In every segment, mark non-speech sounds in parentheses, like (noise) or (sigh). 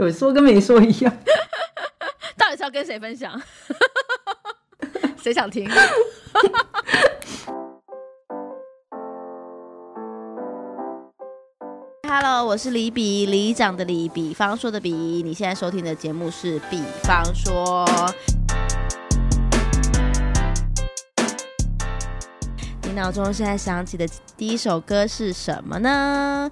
有说跟没说一样。(laughs) 到底是要跟谁分享？(laughs) 谁想听？(laughs) Hello，我是李比，李长的李，比方说的比。你现在收听的节目是《比方说》。你脑中现在想起的第一首歌是什么呢？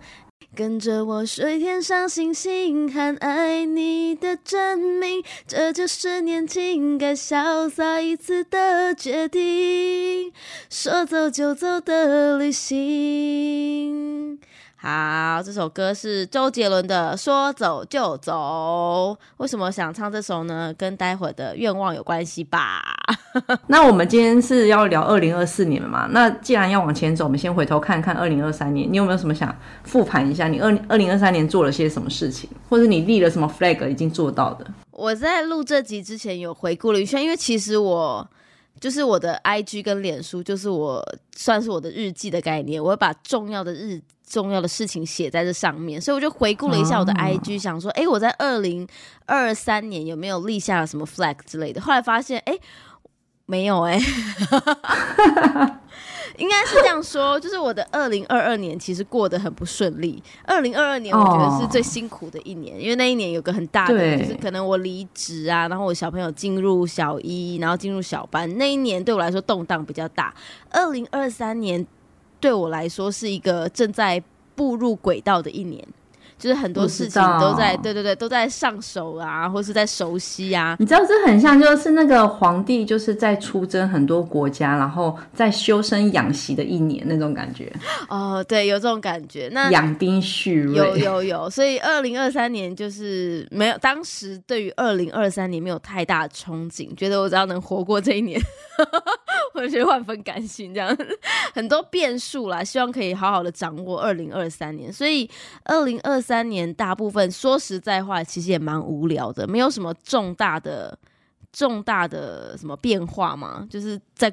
跟着我睡天上星星，喊爱你的证明，这就是年轻该潇洒一次的决定，说走就走的旅行。好，这首歌是周杰伦的《说走就走》。为什么想唱这首呢？跟待会的愿望有关系吧。(laughs) 那我们今天是要聊二零二四年嘛？那既然要往前走，我们先回头看看二零二三年。你有没有什么想复盘一下？你二二零二三年做了些什么事情，或者你立了什么 flag 已经做到的？我在录这集之前有回顾了一下，因为其实我。就是我的 I G 跟脸书，就是我算是我的日记的概念，我会把重要的日重要的事情写在这上面，所以我就回顾了一下我的 I G，想说，哎，我在二零二三年有没有立下了什么 flag 之类的？后来发现，哎，没有，哎。(laughs) 应该是这样说，就是我的二零二二年其实过得很不顺利。二零二二年我觉得是最辛苦的一年，因为那一年有个很大的，就是可能我离职啊，然后我小朋友进入小一，然后进入小班，那一年对我来说动荡比较大。二零二三年对我来说是一个正在步入轨道的一年。就是很多事情都在，对对对，都在上手啊，或是在熟悉啊。你知道这很像，就是那个皇帝就是在出征很多国家，然后在修身养息的一年那种感觉。哦，对，有这种感觉。那养兵蓄锐，有有有。所以二零二三年就是没有，当时对于二零二三年没有太大的憧憬，觉得我只要能活过这一年，我觉得万分感性。这样很多变数啦，希望可以好好的掌握二零二三年。所以二零二。三年大部分说实在话，其实也蛮无聊的，没有什么重大的、重大的什么变化嘛，就是在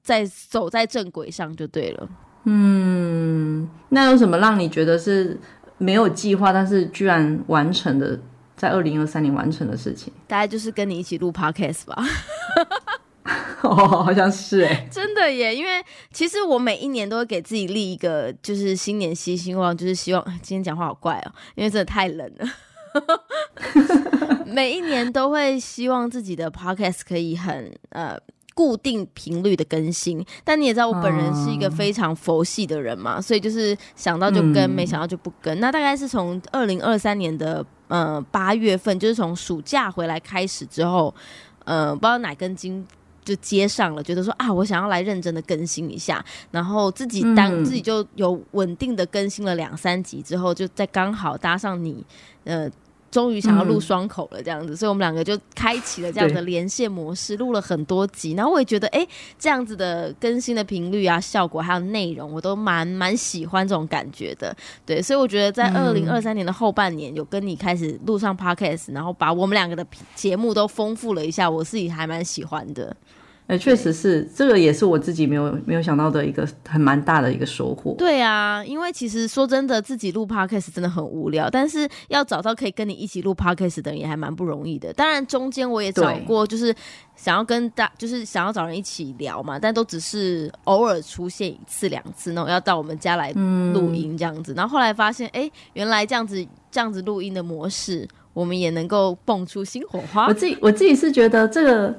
在走在正轨上就对了。嗯，那有什么让你觉得是没有计划，但是居然完成的，在二零二三年完成的事情？大概就是跟你一起录 podcast 吧。(laughs) 哦，好像是哎，真的耶！因为其实我每一年都会给自己立一个，就是新年新希望，就是希望今天讲话好怪哦，因为真的太冷了。(laughs) 每一年都会希望自己的 podcast 可以很呃固定频率的更新，但你也知道我本人是一个非常佛系的人嘛，所以就是想到就跟，没想到就不跟。那大概是从二零二三年的呃八月份，就是从暑假回来开始之后，呃，不知道哪根筋。就接上了，觉得说啊，我想要来认真的更新一下，然后自己当自己就有稳定的更新了两三集之后，就再刚好搭上你，呃。终于想要录双口了，这样子，所以我们两个就开启了这样的连线模式，录了很多集。然后我也觉得，哎，这样子的更新的频率啊、效果还有内容，我都蛮蛮喜欢这种感觉的。对，所以我觉得在二零二三年的后半年，有跟你开始录上 podcast，然后把我们两个的节目都丰富了一下，我自己还蛮喜欢的。哎，确实是，这个也是我自己没有没有想到的一个很蛮大的一个收获。对啊，因为其实说真的，自己录 podcast 真的很无聊，但是要找到可以跟你一起录 podcast 的人也还蛮不容易的。当然中间我也找过，就是想要跟大，就是想要找人一起聊嘛，但都只是偶尔出现一次两次那种，要到我们家来录音这样子。然后后来发现，哎，原来这样子这样子录音的模式，我们也能够蹦出新火花。我自己我自己是觉得这个。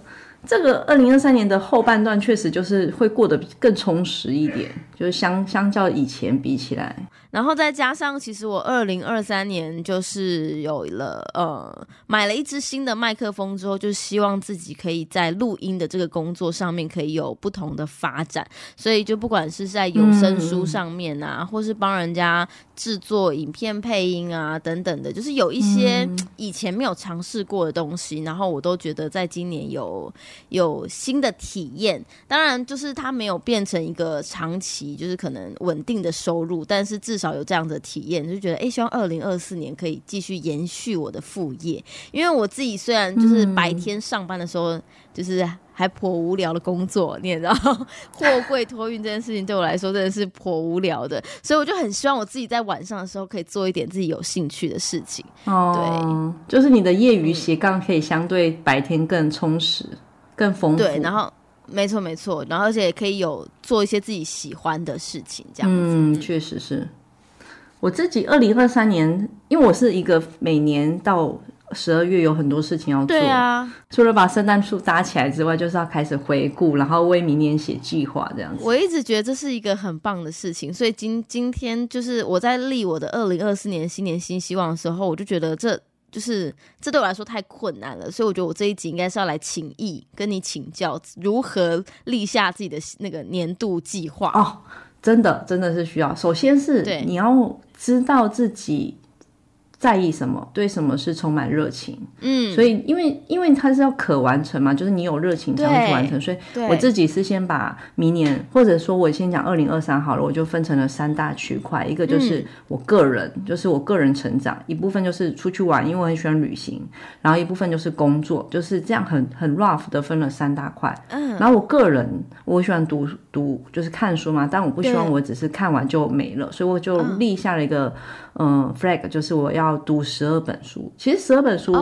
这个二零二三年的后半段确实就是会过得更充实一点，就是相相较以前比起来。然后再加上，其实我二零二三年就是有了呃，买了一支新的麦克风之后，就希望自己可以在录音的这个工作上面可以有不同的发展。所以就不管是在有声书上面啊，或是帮人家制作影片配音啊等等的，就是有一些以前没有尝试过的东西，然后我都觉得在今年有有新的体验。当然，就是它没有变成一个长期就是可能稳定的收入，但是至少。少有这样的体验，就觉得哎，希望二零二四年可以继续延续我的副业，因为我自己虽然就是白天上班的时候就是。还颇无聊的工作，你也知道，货柜托运这件事情对我来说真的是颇无聊的，所以我就很希望我自己在晚上的时候可以做一点自己有兴趣的事情。哦，对，就是你的业余斜杠可以相对白天更充实、更丰富。对，然后没错没错，然后而且也可以有做一些自己喜欢的事情，这样子。嗯，确实是。我自己二零二三年，因为我是一个每年到。十二月有很多事情要做，对啊，除了把圣诞树搭起来之外，就是要开始回顾，然后为明年写计划这样子。我一直觉得这是一个很棒的事情，所以今今天就是我在立我的二零二四年新年新希望的时候，我就觉得这就是这对我来说太困难了，所以我觉得我这一集应该是要来请意跟你请教如何立下自己的那个年度计划哦。真的真的是需要，首先是你要知道自己。在意什么？对什么是充满热情？嗯，所以因为因为它是要可完成嘛，就是你有热情才会去完成。所以我自己是先把明年，或者说我先讲二零二三好了，我就分成了三大区块，一个就是我个人，就是我个人成长；一部分就是出去玩，因为我很喜欢旅行；然后一部分就是工作，就是这样很很 rough 的分了三大块。嗯，然后我个人我喜欢读读，就是看书嘛，但我不希望我只是看完就没了，所以我就立下了一个。嗯，flag 就是我要读十二本书。其实十二本书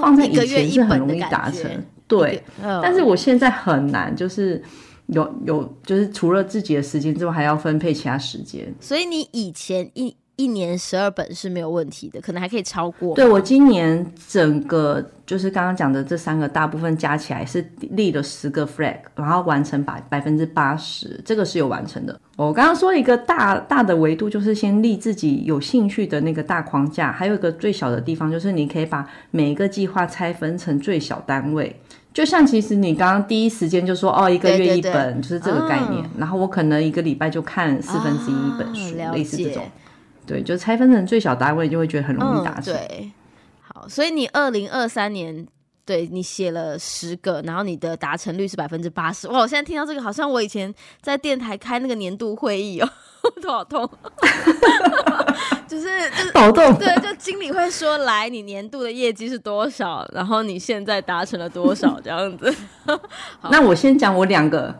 放在以前是很容易达成，对。但是我现在很难，就是有有，就是除了自己的时间之外，还要分配其他时间。所以你以前一。一年十二本是没有问题的，可能还可以超过。对我今年整个就是刚刚讲的这三个大部分加起来是立了十个 flag，然后完成百百分之八十，这个是有完成的。我刚刚说一个大大的维度，就是先立自己有兴趣的那个大框架，还有一个最小的地方，就是你可以把每一个计划拆分成最小单位。就像其实你刚刚第一时间就说哦，一个月一本就是这个概念，然后我可能一个礼拜就看四分之一本书，类似这种。对，就拆分成最小单位，就会觉得很容易达成。对，好，所以你二零二三年，对你写了十个，然后你的达成率是百分之八十。哇，我现在听到这个，好像我以前在电台开那个年度会议哦，(laughs) 头好痛。(laughs) 就是就是头痛。对，就经理会说，来，你年度的业绩是多少？然后你现在达成了多少？这样子。(laughs) 那我先讲我两个。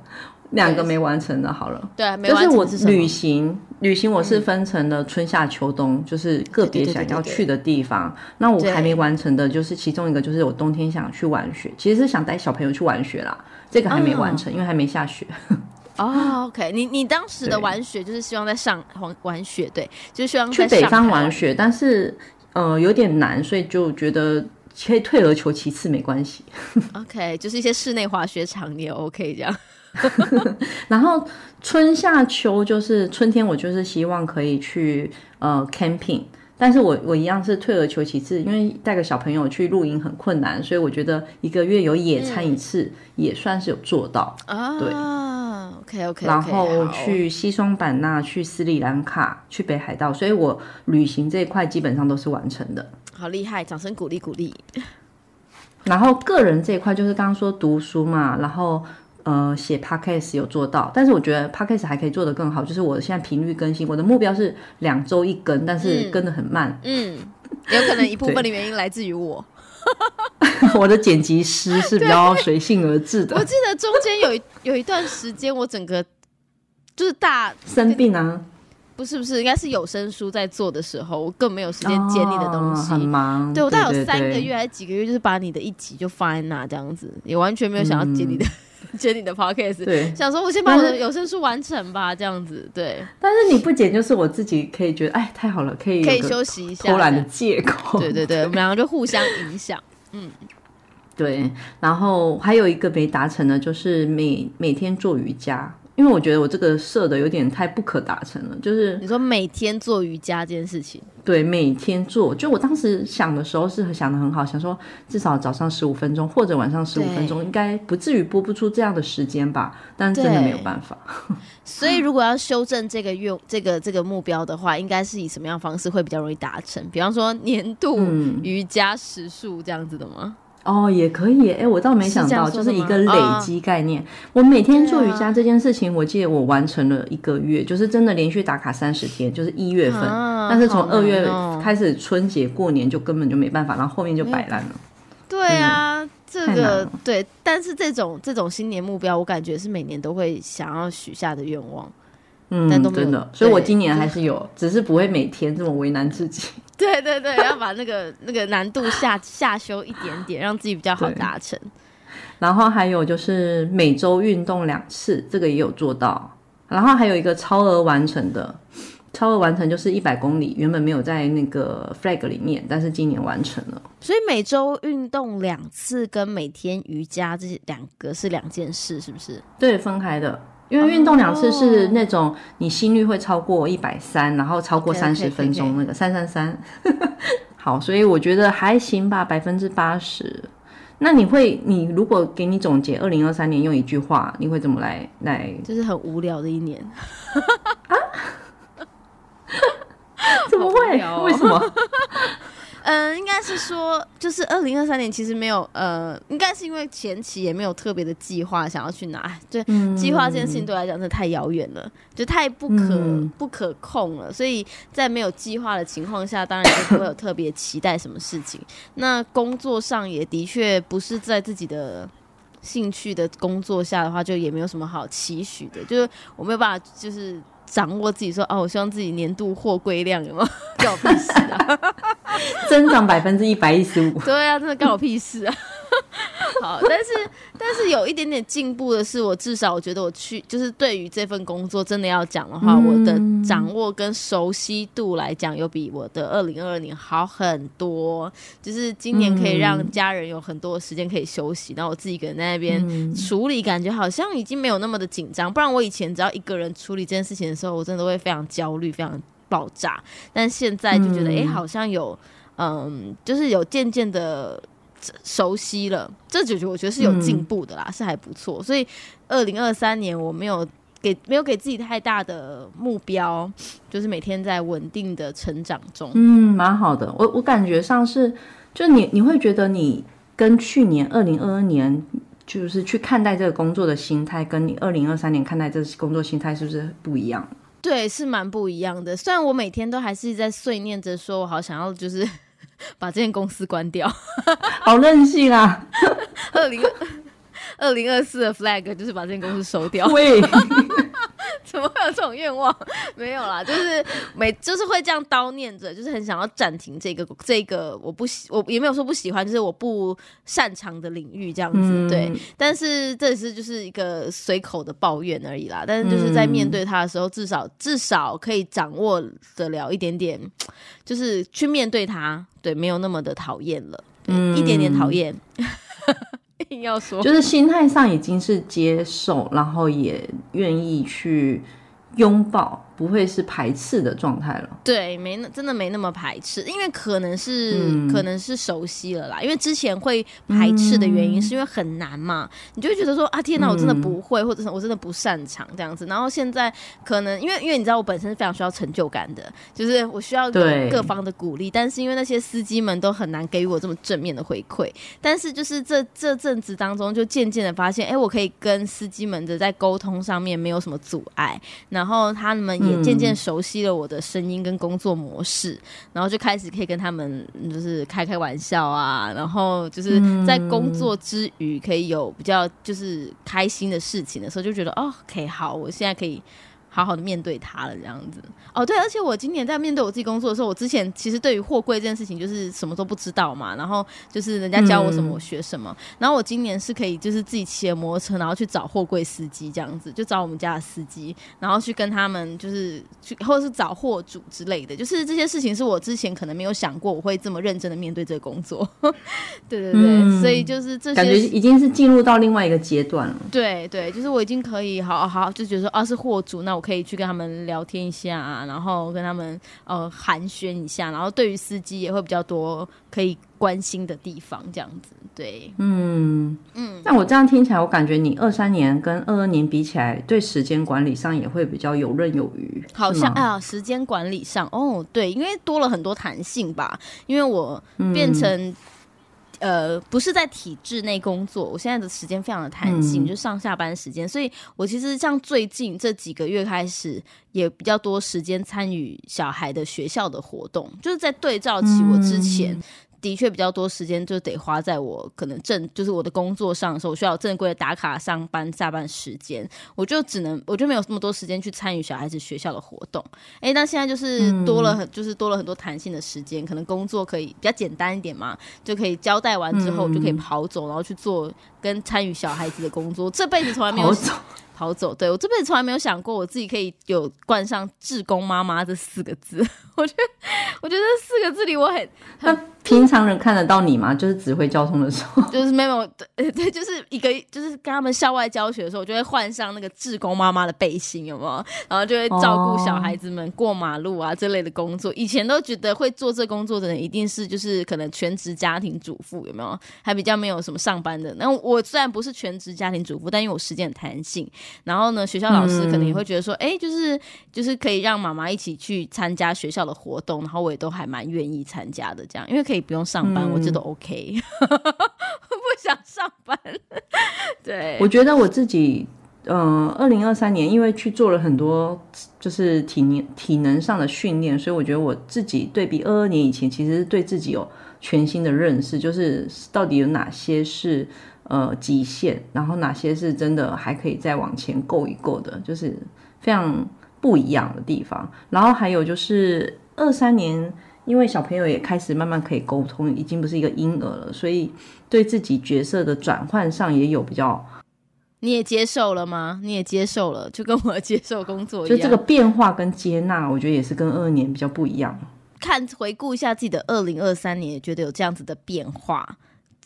两个没完成的，好了，对，就是我旅行，旅行我是分成了春夏秋冬，就是个别想要去的地方。那我还没完成的，就是其中一个，就是我冬天想去玩雪，其实是想带小朋友去玩雪啦，这个还没完成，因为还没下雪。(laughs) 哦，OK，你你当时的玩雪就是希望在上玩玩雪，对，就是希望去北方玩雪，但是呃有点难，所以就觉得可以退而求其次，没关系。(laughs) OK，就是一些室内滑雪场也 OK 这样。(laughs) 然后春夏秋就是春天，我就是希望可以去呃 camping，但是我我一样是退而求其次，因为带个小朋友去露营很困难，所以我觉得一个月有野餐一次也算是有做到啊。对，OK OK，然后去西双版纳、去斯里兰卡、去北海道，所以我旅行这一块基本上都是完成的。好厉害，掌声鼓励鼓励。然后个人这一块就是刚刚说读书嘛，然后。呃，写 podcast 有做到，但是我觉得 podcast 还可以做得更好。就是我现在频率更新，我的目标是两周一更，但是更的很慢。嗯，有可能一部分的原因来自于我，(laughs) 我的剪辑师是比较随性而至的。我记得中间有有一段时间，我整个就是大 (laughs) 生病啊，不是不是，应该是有声书在做的时候，我更没有时间剪你的东西，很忙。对我大概有三个月还是几个月，就是把你的一集就放在那这样子，也完全没有想要剪你的。(laughs) 剪你的 podcast，对，想说我先把我的有声书完成吧，这样子，对。但是你不剪，就是我自己可以觉得，哎，太好了，可以可以休息一下，偷懒的借口。对对对，我们两个就互相影响，嗯，对。然后还有一个没达成的，就是每每天做瑜伽。因为我觉得我这个设的有点太不可达成了，就是你说每天做瑜伽这件事情，对，每天做。就我当时想的时候是想的很好，想说至少早上十五分钟或者晚上十五分钟，应该不至于播不出这样的时间吧？但真的没有办法。所以如果要修正这个愿这个这个目标的话，应该是以什么样方式会比较容易达成？比方说年度瑜伽时数这样子的吗？哦，也可以耶，哎，我倒没想到，就是一个累积概念。我每天做瑜伽这件事情，我记得我完成了一个月，就是真的连续打卡三十天，就是一月份。啊但是从二月哦开始，春节过年就根本就没办法，然后后面就摆烂了。对啊，这个对，但是这种这种新年目标，我感觉是每年都会想要许下的愿望。嗯真的，所以我今年还是有，只是不会每天这么为难自己。(laughs) 对对对，要把那个 (laughs) 那个难度下下修一点点，让自己比较好达成。然后还有就是每周运动两次，这个也有做到。然后还有一个超额完成的，超额完成就是一百公里，原本没有在那个 flag 里面，但是今年完成了。所以每周运动两次跟每天瑜伽这两个是两件事，是不是？对，分开的。因为运动两次是哦那种你心率会超过一百三，然后超过三十分钟那个三三三。(laughs) 好，所以我觉得还行吧，百分之八十。那你会，你如果给你总结二零二三年用一句话，你会怎么来来？就是很无聊的一年啊。(laughs) 怎么会？为什么？嗯，应该是说，就是二零二三年其实没有，呃，应该是因为前期也没有特别的计划想要去哪，哎对，计划这件事情对我来讲真的太遥远了，就太不可、嗯不可控了，所以在没有计划的情况下，当然就不会有特别期待什么事情。那工作上也的确不是在自己的。兴趣的工作下的话，就也没有什么好期许的，就是我没有办法，就是掌握自己说哦，我希望自己年度货柜量有没有，关我屁事啊！(laughs) 增长百分之一百一十五。对啊，真的干我屁事啊！(laughs) 好，但是但是有一点点进步的是，我至少我觉得我去就是对于这份工作真的要讲的话，嗯我的掌握跟熟悉度来讲，有比我的二零二二年好很多。就是今年可以让嗯家人有很多的时间可以休息，然后我自己一个人在那边嗯处理，感觉好像已经没有那么的紧张。不然我以前只要一个人处理这件事情的时候，我真的会非常焦虑，非常爆炸。但现在就觉得，哎、嗯好像有，嗯，就是有渐渐的熟悉了，这就觉我觉得是有进步的啦，是还不错。所以二零二三年我没有给没有给自己太大的目标，就是每天在稳定的成长中。嗯，蛮好的。我我感觉上是，就你你会觉得你跟去年二零二二年。就是去看待这个工作的心态，跟你二零二三年看待这个工作心态是不是不一样？对，是蛮不一样的。虽然我每天都还是在碎念着说，我好想要就是 (laughs) 把这间公司关掉。(laughs) 好任性啊！二零二零二四的 flag 就是把这间公司收掉。喂，(laughs) (laughs) 怎么会有这种愿望？(laughs) 没有啦，就是每就是会这样叨念着，就是很想要暂停这个这个我不喜我也没有说不喜欢，就是我不擅长的领域这样子。嗯对，但是这也是就是一个随口的抱怨而已啦。但是就是在面对他的时候，至少至少可以掌握得了一点点，就是去面对他，对，没有那么的讨厌了，对，嗯一点点讨厌。(laughs) 硬要说，就是心态上已经是接受，然后也愿意去拥抱，不会是排斥的状态了。对，没那真的没那么排斥，因为可能是、嗯可能是熟悉了啦。因为之前会排斥的原因，嗯是因为很难嘛，你就会觉得说啊，天哪，我真的不会，或者是我真的不擅长这样子。然后现在可能因为因为你知道，我本身是非常需要成就感的，就是我需要各方的鼓励，但是因为那些司机们都很难给予我这么正面的回馈。但是就是这这阵子当中，就渐渐的发现，哎，我可以跟司机们的在沟通上面没有什么阻碍，然后他们也渐渐熟悉了我的声音跟工作模式，然后就开始可以跟他们嗯就是开开玩笑啊，然后就是在工作之余可以有比较就是开心的事情的时候，就觉得哦，OK，好，我现在可以。好好的面对它了，这样子。哦，对，而且我今年在面对我自己工作的时候，我之前其实对于货柜这件事情就是什么都不知道嘛，然后就是人家教我什么嗯。我学什么，然后我今年是可以就是自己骑着摩托车，然后去找货柜司机这样子，就找我们家的司机，然后去跟他们就是去或者是找货主之类的，就是这些事情是我之前可能没有想过我会这么认真的面对这个工作，对 (laughs) 对对，嗯。所以就是这些感觉已经是进入到另外一个阶段了。对对，就是我已经可以好好就觉得说，啊是货主，那我可以去跟他们聊天一下、啊，然后跟他们呃寒暄一下，然后对于司机也会比较多可以关心的地方，这样子。对，嗯嗯。那我这样听起来，我感觉你二三年跟二二年比起来，对时间管理上也会比较游刃有余。好像啊，时间管理上哦，对，因为多了很多弹性吧，因为我变成。呃，不是在体制内工作，我现在的时间非常的弹性，嗯就上下班时间，所以我其实像最近这几个月开始，也比较多时间参与小孩的学校的活动，就是在对照起我之前。嗯的确比较多时间就得花在我可能正就是我的工作上的时候，我需要正规的打卡上班下班时间，我就只能我就没有那么多时间去参与小孩子学校的活动。(laughs) 哎，那现在就是多了很、就是多了很多弹性的时间，可能工作可以比较简单一点嘛，就可以交代完之后、嗯就可以跑走，然后去做跟参与小孩子的工作。这辈子从来没有跑走，跑走，对我这辈子从来没有想过我自己可以有冠上“志工妈妈”这四个字。(laughs) 我觉得，我觉得这四个字里我很那平常人看得到你吗？就是指挥交通的时候，(laughs) 就是没有对对，就是一个就是跟他们校外教学的时候，我就会换上那个志工妈妈的背心，有没有？然后就会照顾小孩子们过马路啊这类的工作。以前都觉得会做这工作的人一定是就是可能全职家庭主妇，有没有？还比较没有什么上班的。那我虽然不是全职家庭主妇，但因为我时间很弹性，然后呢，学校老师可能也会觉得说，哎、就是就是可以让妈妈一起去参加学校的活动，然后我也都还蛮愿意参加的，这样，因为可以不用上班，嗯我觉得 OK，(laughs) 不想上班。对，我觉得我自己，嗯、呃，二零二三年因为去做了很多就是体能体能上的训练，所以我觉得我自己对比二二年以前，其实是对自己有全新的认识，就是到底有哪些是呃极限，然后哪些是真的还可以再往前够一够的，就是非常不一样的地方。然后还有就是二三年。因为小朋友也开始慢慢可以沟通，已经不是一个婴儿了，所以对自己角色的转换上也有比较你也接受了吗？你也接受了，就跟我接受工作一样。就这个变化跟接纳，我觉得也是跟二二年比较不一样。看回顾一下自己的二零二三年，觉得有这样子的变化。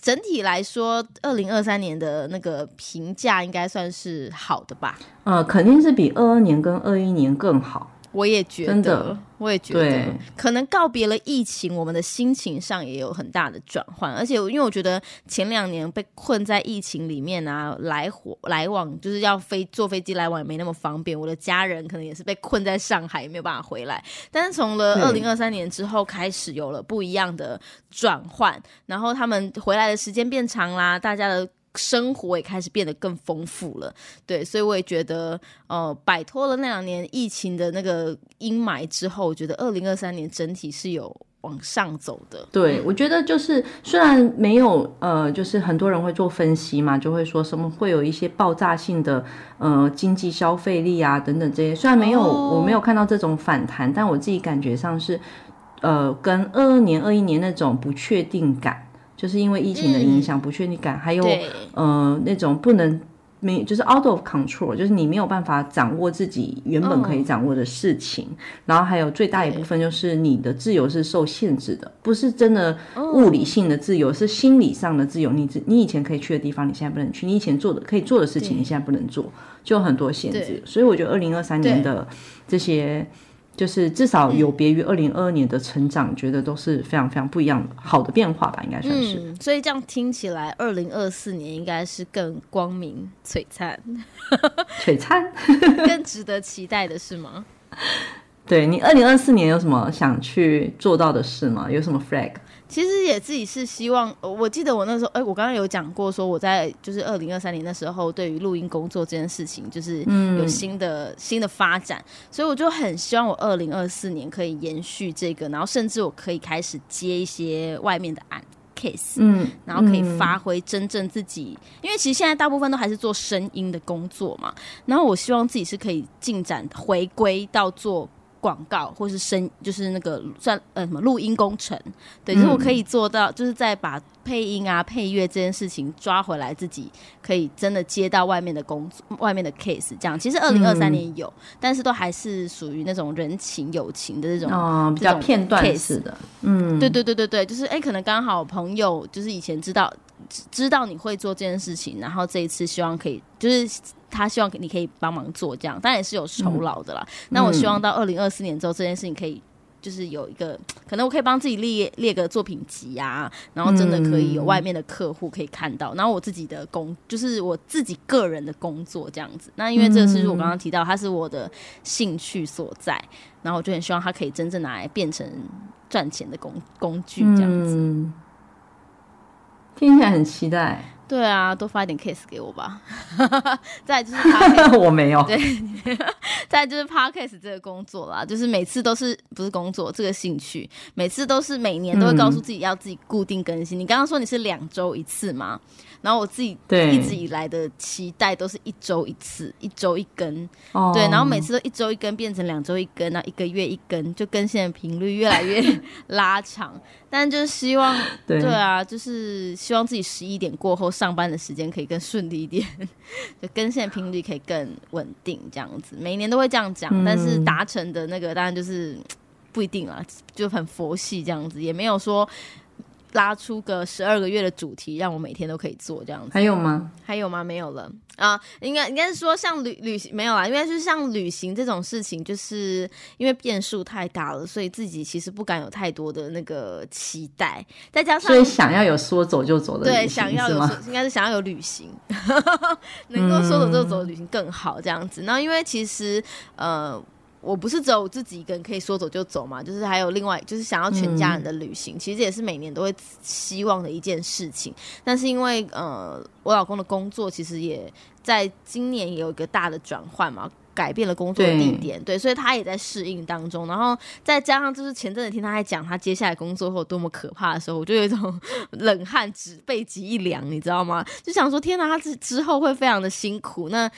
整体来说，二零二三年的那个评价应该算是好的吧？呃，肯定是比二二年跟二一年更好。我也觉得，我也觉得，可能告别了疫情，我们的心情上也有很大的转换。而且，因为我觉得前两年被困在疫情里面啊，来回来往就是要飞坐飞机来往也没那么方便。我的家人可能也是被困在上海，也没有办法回来。但是从了二对零二三年之后，开始有了不一样的转换，然后他们回来的时间变长啦，大家的。生活也开始变得更丰富了，对，所以我也觉得，呃，摆脱了那两年疫情的那个阴霾之后，我觉得二零二三年整体是有往上走的。对，我觉得就是虽然没有呃，就是很多人会做分析嘛，就会说什么会有一些爆炸性的呃经济消费力啊等等这些，虽然没有、哦我没有看到这种反弹，但我自己感觉上是呃跟二二年、二一年那种不确定感，就是因为疫情的影响，不确定感，还有，呃那种不能没就是 out of control，就是你没有办法掌握自己原本可以掌握的事情，然后还有最大一部分就是你的自由是受限制的，不是真的物理性的自由，是心理上的自由。你自你以前可以去的地方，你现在不能去；你以前做的可以做的事情，你现在不能做，就有很多限制。所以我觉得二零二三年的这些。就是至少有别于二零二二年的成长，觉得都是非常非常不一样的好的变化吧，应该算是。嗯，所以这样听起来，二零二四年应该是更光明璀璨、璀璨。(laughs) 更值得期待的是吗？(laughs) 对你二零二四年有什么想去做到的事吗？有什么 flag？其实也自己是希望，呃我记得我那时候，哎、我刚刚有讲过，说我在就是二零二三年的时候，对于录音工作这件事情，就是有新的、新的发展，所以我就很希望我二零二四年可以延续这个，然后甚至我可以开始接一些外面的案 case，嗯，然后可以发挥真正自己，因为其实现在大部分都还是做声音的工作嘛，然后我希望自己是可以进展回归到做。广告或是声，就是那个算呃什么录音工程，对，就是我可以做到，就是在把配音啊、配乐这件事情抓回来，自己可以真的接到外面的工作、外面的 case。这样，其实二零二三年有，但是都还是属于那种人情友情的这种哦，比较片段式的，嗯，对对对对对，就是哎、可能刚好朋友就是以前知道知知道你会做这件事情，然后这一次希望可以，就是他希望你可以帮忙做这样，当然也是有酬劳的啦。那我希望到二零二四年之后，这件事情可以。就是有一个可能，我可以帮自己列列个作品集啊，然后真的可以有外面的客户可以看到，然后我自己的工就是我自己个人的工作这样子。那因为这个是我刚刚提到，它是我的兴趣所在，然后我就很希望它可以真正拿来变成赚钱的工工具这样子。嗯听起来很期待。对啊，多发一点 case 给我吧。(laughs) 再就是 (laughs) 我没有，对，(laughs) 再就是 podcast 这个工作啦，就是每次都是不是工作这个兴趣，每次都是每年都会告诉自己要自己固定更新。你刚刚说你是两周一次吗？然后我自己一直以来的期待都是一周一次，一周一根，哦对，然后每次都一周一根变成两周一根，然后一个月一根，就更新的频率越来越 (laughs) 拉长。但就是希望，对对啊，就是希望自己十一点过后上班的时间可以更顺利一点，(laughs) 就更新的频率可以更稳定，这样子。每年都会这样讲，嗯但是达成的那个当然就是不一定啊，就很佛系这样子，也没有说。拉出个十二个月的主题，让我每天都可以做这样子。还有吗？还有吗？没有了啊、应该应该是说像旅旅行没有啦，应该是像旅行这种事情，就是因为变数太大了，所以自己其实不敢有太多的那个期待，再加上所以想要有说走就走的对旅行想要有？应该是想要有旅行，(laughs) 能够说走就走的旅行更好这样子。那因为其实呃。我不是只有我自己一个人可以说走就走嘛，就是还有另外就是想要全家人的旅行，其实也是每年都会希望的一件事情。但是因为呃，我老公的工作其实也在今年也有一个大的转换嘛，改变了工作的地点，对，所以他也在适应当中。然后再加上就是前阵子听他在讲他接下来工作会有多么可怕的时候，我就有一种 (laughs) 冷汗直背脊一凉，你知道吗？就想说天哪，他之之后会非常的辛苦。那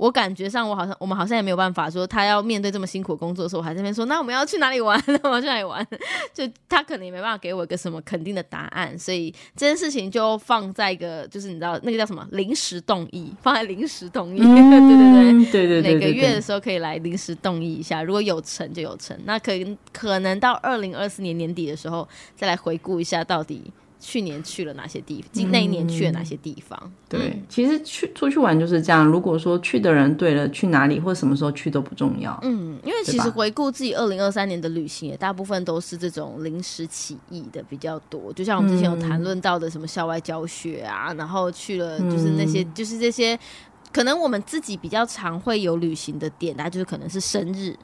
我感觉上，我好像我们好像也没有办法说他要面对这么辛苦的工作的时候，我还在那边说，那我们要去哪里玩？(laughs) 那我们要去哪里玩？就他可能也没办法给我一个什么肯定的答案，所以这件事情就放在一个就是你知道那个叫什么临时动议，放在临时动议，(laughs) 对对对。嗯对对对每个月的时候可以来临时动议一下，如果有成就有成，那可可能到二零二四年年底的时候再来回顾一下，到底去年去了哪些地方，今那一年去了哪些地方。对，其实去出去玩就是这样。如果说去的人对了，去哪里或什么时候去都不重要。嗯，因为其实回顾自己二零二三年的旅行，也大部分都是这种临时起意的比较多。就像我们之前有谈论到的，什么校外教学啊，然后去了就是那些，就是这些，可能我们自己比较常会有旅行的点，那就是可能是生日。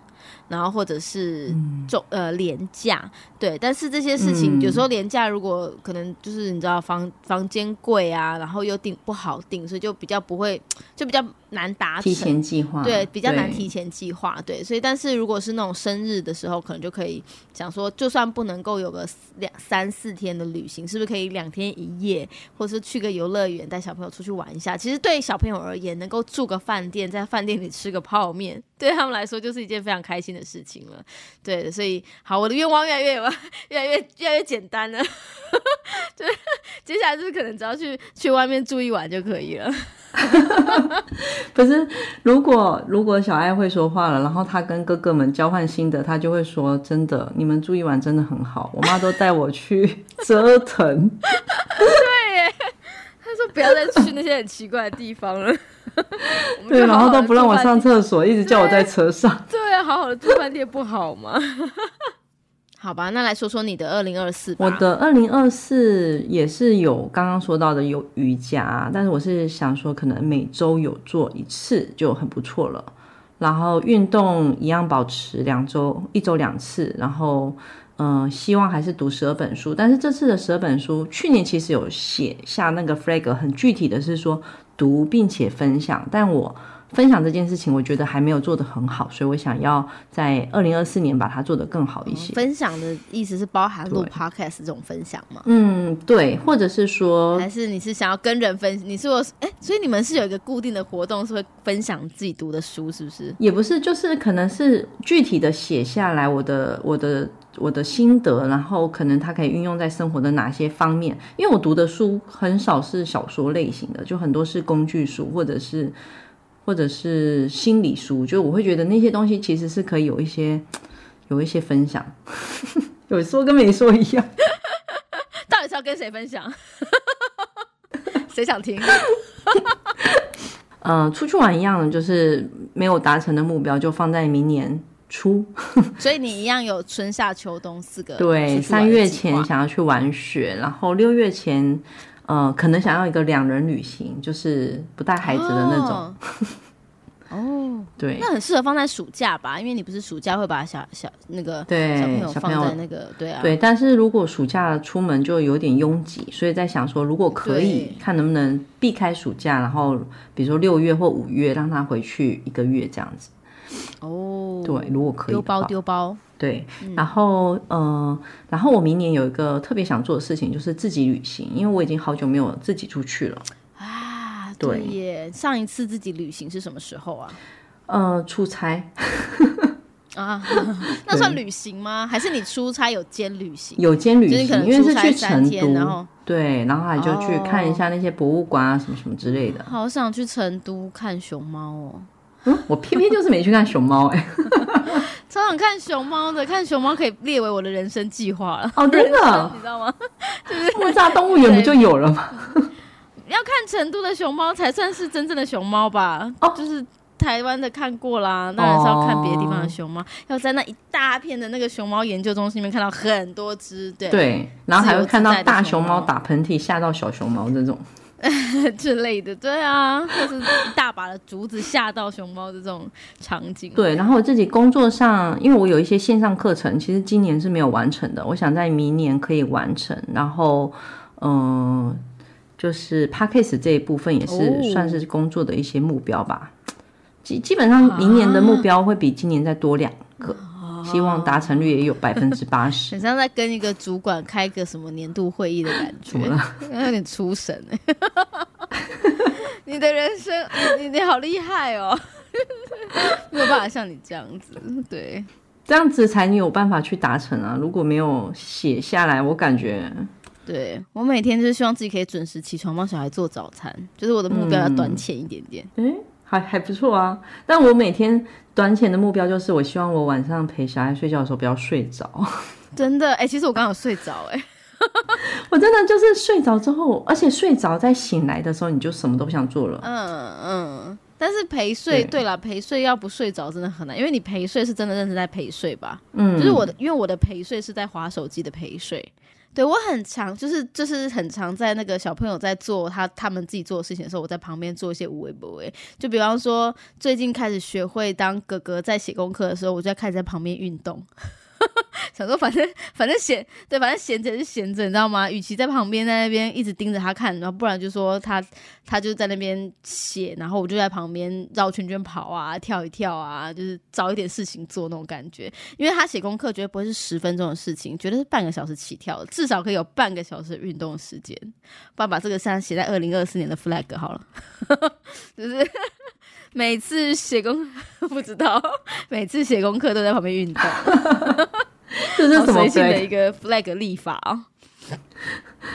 然后或者是重、呃廉价，对，但是这些事情、嗯有时候廉价，如果可能就是你知道房房间贵啊，然后又订不好订，所以就比较不会，就比较难达成。提前计划，对，比较难提前计划，对，所以但是如果是那种生日的时候，可能就可以想说，就算不能够有个两三四天的旅行，是不是可以两天一夜，或者是去个游乐园带小朋友出去玩一下？其实对小朋友而言，能够住个饭店，在饭店里吃个泡面，对他们来说就是一件非常开心的事情了。对，所以好，我的愿望越来越有，(laughs) 越来越越来越简单了。(laughs) 对，接下来就是可能只要去去外面住一晚就可以了。(laughs) 不是，如果如果小爱会说话了，然后他跟哥哥们交换心得，他就会说：“真的，你们住一晚真的很好，我妈都带我去折腾。他说不要再去那些很奇怪的地方了。(laughs) 对，然后都不让我上厕所，一直叫我在车上。对啊，好好的住饭店不好吗？(laughs) 好吧，那来说说你的二零二四。我的二零二四也是有刚刚说到的有瑜伽，但是我是想说，可能每周有做一次就很不错了。然后运动一样保持两周，一周两次。然后，嗯、希望还是读十二本书。但是这次的十二本书，去年其实有写下那个 flag，很具体的是说读并且分享，但我。分享这件事情，我觉得还没有做得很好，所以我想要在二零二四年把它做得更好一些。分享的意思是包含录 podcast 这种分享吗？嗯，对，或者是说，还是你是想要跟人分？你是我哎、所以你们是有一个固定的活动，是会分享自己读的书，是不是？也不是，就是可能是具体的写下来我的我的我的心得，然后可能它可以运用在生活的哪些方面。因为我读的书很少是小说类型的，就很多是工具书或者是或者是心理书，就我会觉得那些东西其实是可以有一些有一些分享，(laughs) 有说跟没说一样。到底是要跟谁分享？(laughs) 谁想听？(laughs) 呃，出去玩一样的，就是没有达成的目标就放在明年初。(laughs) 所以你一样有春夏秋冬四个对，三月前想要去玩雪，然后六月前，呃，可能想要一个两人旅行，就是不带孩子的那种。哦。(laughs) 哦对那很适合放在暑假吧，因为你不是暑假会把小小那个对小朋友小朋友放在那个对啊，对，但是如果暑假出门就有点拥挤，所以在想说，如果可以看能不能避开暑假，然后比如说六月或五月让他回去一个月这样子。哦，对，如果可以丢包，丢包，对，然后呃，然后我明年有一个特别想做的事情，就是自己旅行，因为我已经好久没有自己出去了。啊，对对耶，上一次自己旅行是什么时候啊？呃，出差啊，(laughs) 那算旅行吗？还是你出差有兼旅行？有兼旅就是可行，因为是去成三天，然都后，对，然后还就去看一哦下那些博物馆啊，什么什么之类的。好想去成都看熊猫哦，嗯，我偏偏就是没去看熊猫、哎，(laughs) 超想看熊猫的，看熊猫可以列为我的人生计划了。哦，真的，你知道吗？(laughs) 就是木栅动物园不就有了吗？(laughs) 要看成都的熊猫才算是真正的熊猫吧？哦就是台湾的看过啦，当然是要看别的地方的熊猫。要在那一大片的那个熊猫研究中心里面看到很多只，对对，然后还会看到大熊猫打喷嚏吓到小熊猫这种。(laughs) 之类的，对啊，或是一大把的竹子吓到熊猫的这种场景。对，然后我自己工作上，因为我有一些线上课程，其实今年是没有完成的，我想在明年可以完成。然后，嗯、就是 p a c k a g e 这一部分也哦是算是工作的一些目标吧。基基本上明年的目标会比今年再多两个，希望达成率也有 (laughs) 百分之八十。很像在跟一个主管开个什么年度会议的感觉，怎么了？(laughs) 有点出神哎、(laughs) 你的人生，你你好厉害哦，没有办法像你这样子，对，这样子才你有办法去达成啊！如果没有写下来，我感觉对我每天就是希望自己可以准时起床帮小孩做早餐，就是我的目标要短浅一点点。诶，还还不错啊。但我每天短浅的目标就是，我希望我晚上陪小孩睡觉的时候不要睡着。(laughs) 真的，哎、其实我刚刚有睡着，哎，我真的就是睡着之后，而且睡着再醒来的时候，你就什么都不想做了。嗯嗯。但是陪睡，对对了，陪睡要不睡着真的很难，因为你陪睡是真的认真在陪睡吧？嗯，就是我的，因为我的陪睡是在划手机的陪睡。对我很常，就是就是很常在那个小朋友在做他他们自己做的事情的时候，我在旁边做一些无微不微。就比方说，最近开始学会当哥哥在写功课的时候，我就开始在旁边运动。想说反正反正闲对，反正闲着是闲着，你知道吗？与其在旁边在那边一直盯着他看，然后不然就说他他就在那边写，然后我就在旁边绕圈圈跑啊，跳一跳啊，就是找一点事情做那种感觉。因为他写功课绝对不会是十分钟的事情，绝对是半个小时起跳，至少可以有半个小时运动时间。不然把这个山写在二零二四年的 flag 好了，(laughs) 就是每次写功不知道，(laughs) 每次写功课都在旁边运动，(laughs) 这是什么好随性的一个 flag 立法啊、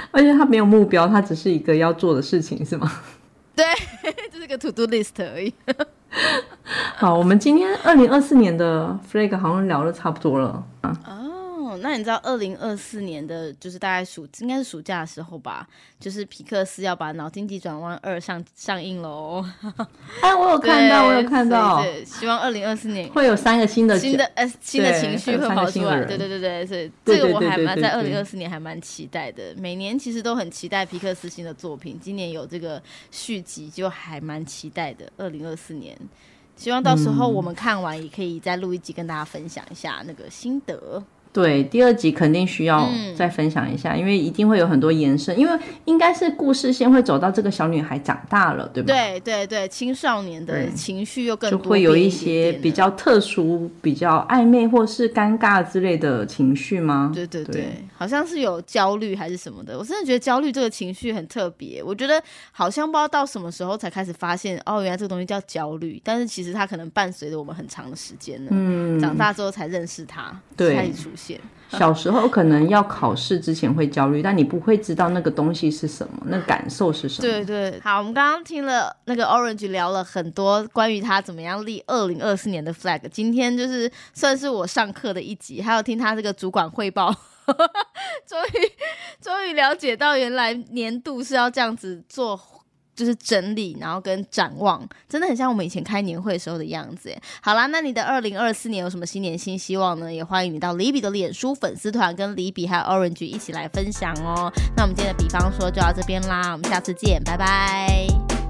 而且他没有目标，他只是一个要做的事情，是吗？(laughs) 对就是个 to do list 而已。好，我们今天二零二四年的 flag 好像聊的差不多了。啊，哦，那你知道二零二四年的就是大概暑应该是暑假的时候吧，就是皮克斯要把《脑筋急转弯二》上上映喽。(laughs) 哎，我有看到，我有看到，对，希望二零二四年会有三个新的新的呃新的情绪会跑出来，对对对对，所以这个我还蛮在二对零二四年还蛮期待的。每年其实都很期待皮克斯新的作品，今年有这个续集就还蛮期待的。二零二四年，希望到时候嗯我们看完也可以再录一集跟大家分享一下那个心得。对，第二集肯定需要嗯再分享一下，因为一定会有很多延伸，因为应该是故事线会走到这个小女孩长大了，对吧？对对对，青少年的情绪又更就会有一些比较特殊、比较暧昧或是尴尬之类的情绪吗？对对对，对好像是有焦虑还是什么的。我真的觉得焦虑这个情绪很特别。我觉得好像不知道到什么时候才开始发现，哦，原来这个东西叫焦虑。但是其实它可能伴随着我们很长的时间呢。嗯，长大之后才认识它，对开始出现。(laughs) 小时候可能要考试之前会焦虑，但你不会知道那个东西是什么，那感受是什么。对对，好，我们刚刚听了那个 Orange 聊了很多关于他怎么样立二零二四年的 flag。今天就是算是我上课的一集，还有听他这个主管汇报，(laughs) 终于终于了解到原来年度是要这样子做。就是整理，然后跟展望，真的很像我们以前开年会的时候的样子。好啦，那你的二零二四年有什么新年新希望呢？也欢迎你到李比的脸书粉丝团跟李比还有 Orange 一起来分享哦。那我们今天的比方说就到这边啦，我们下次见，拜拜。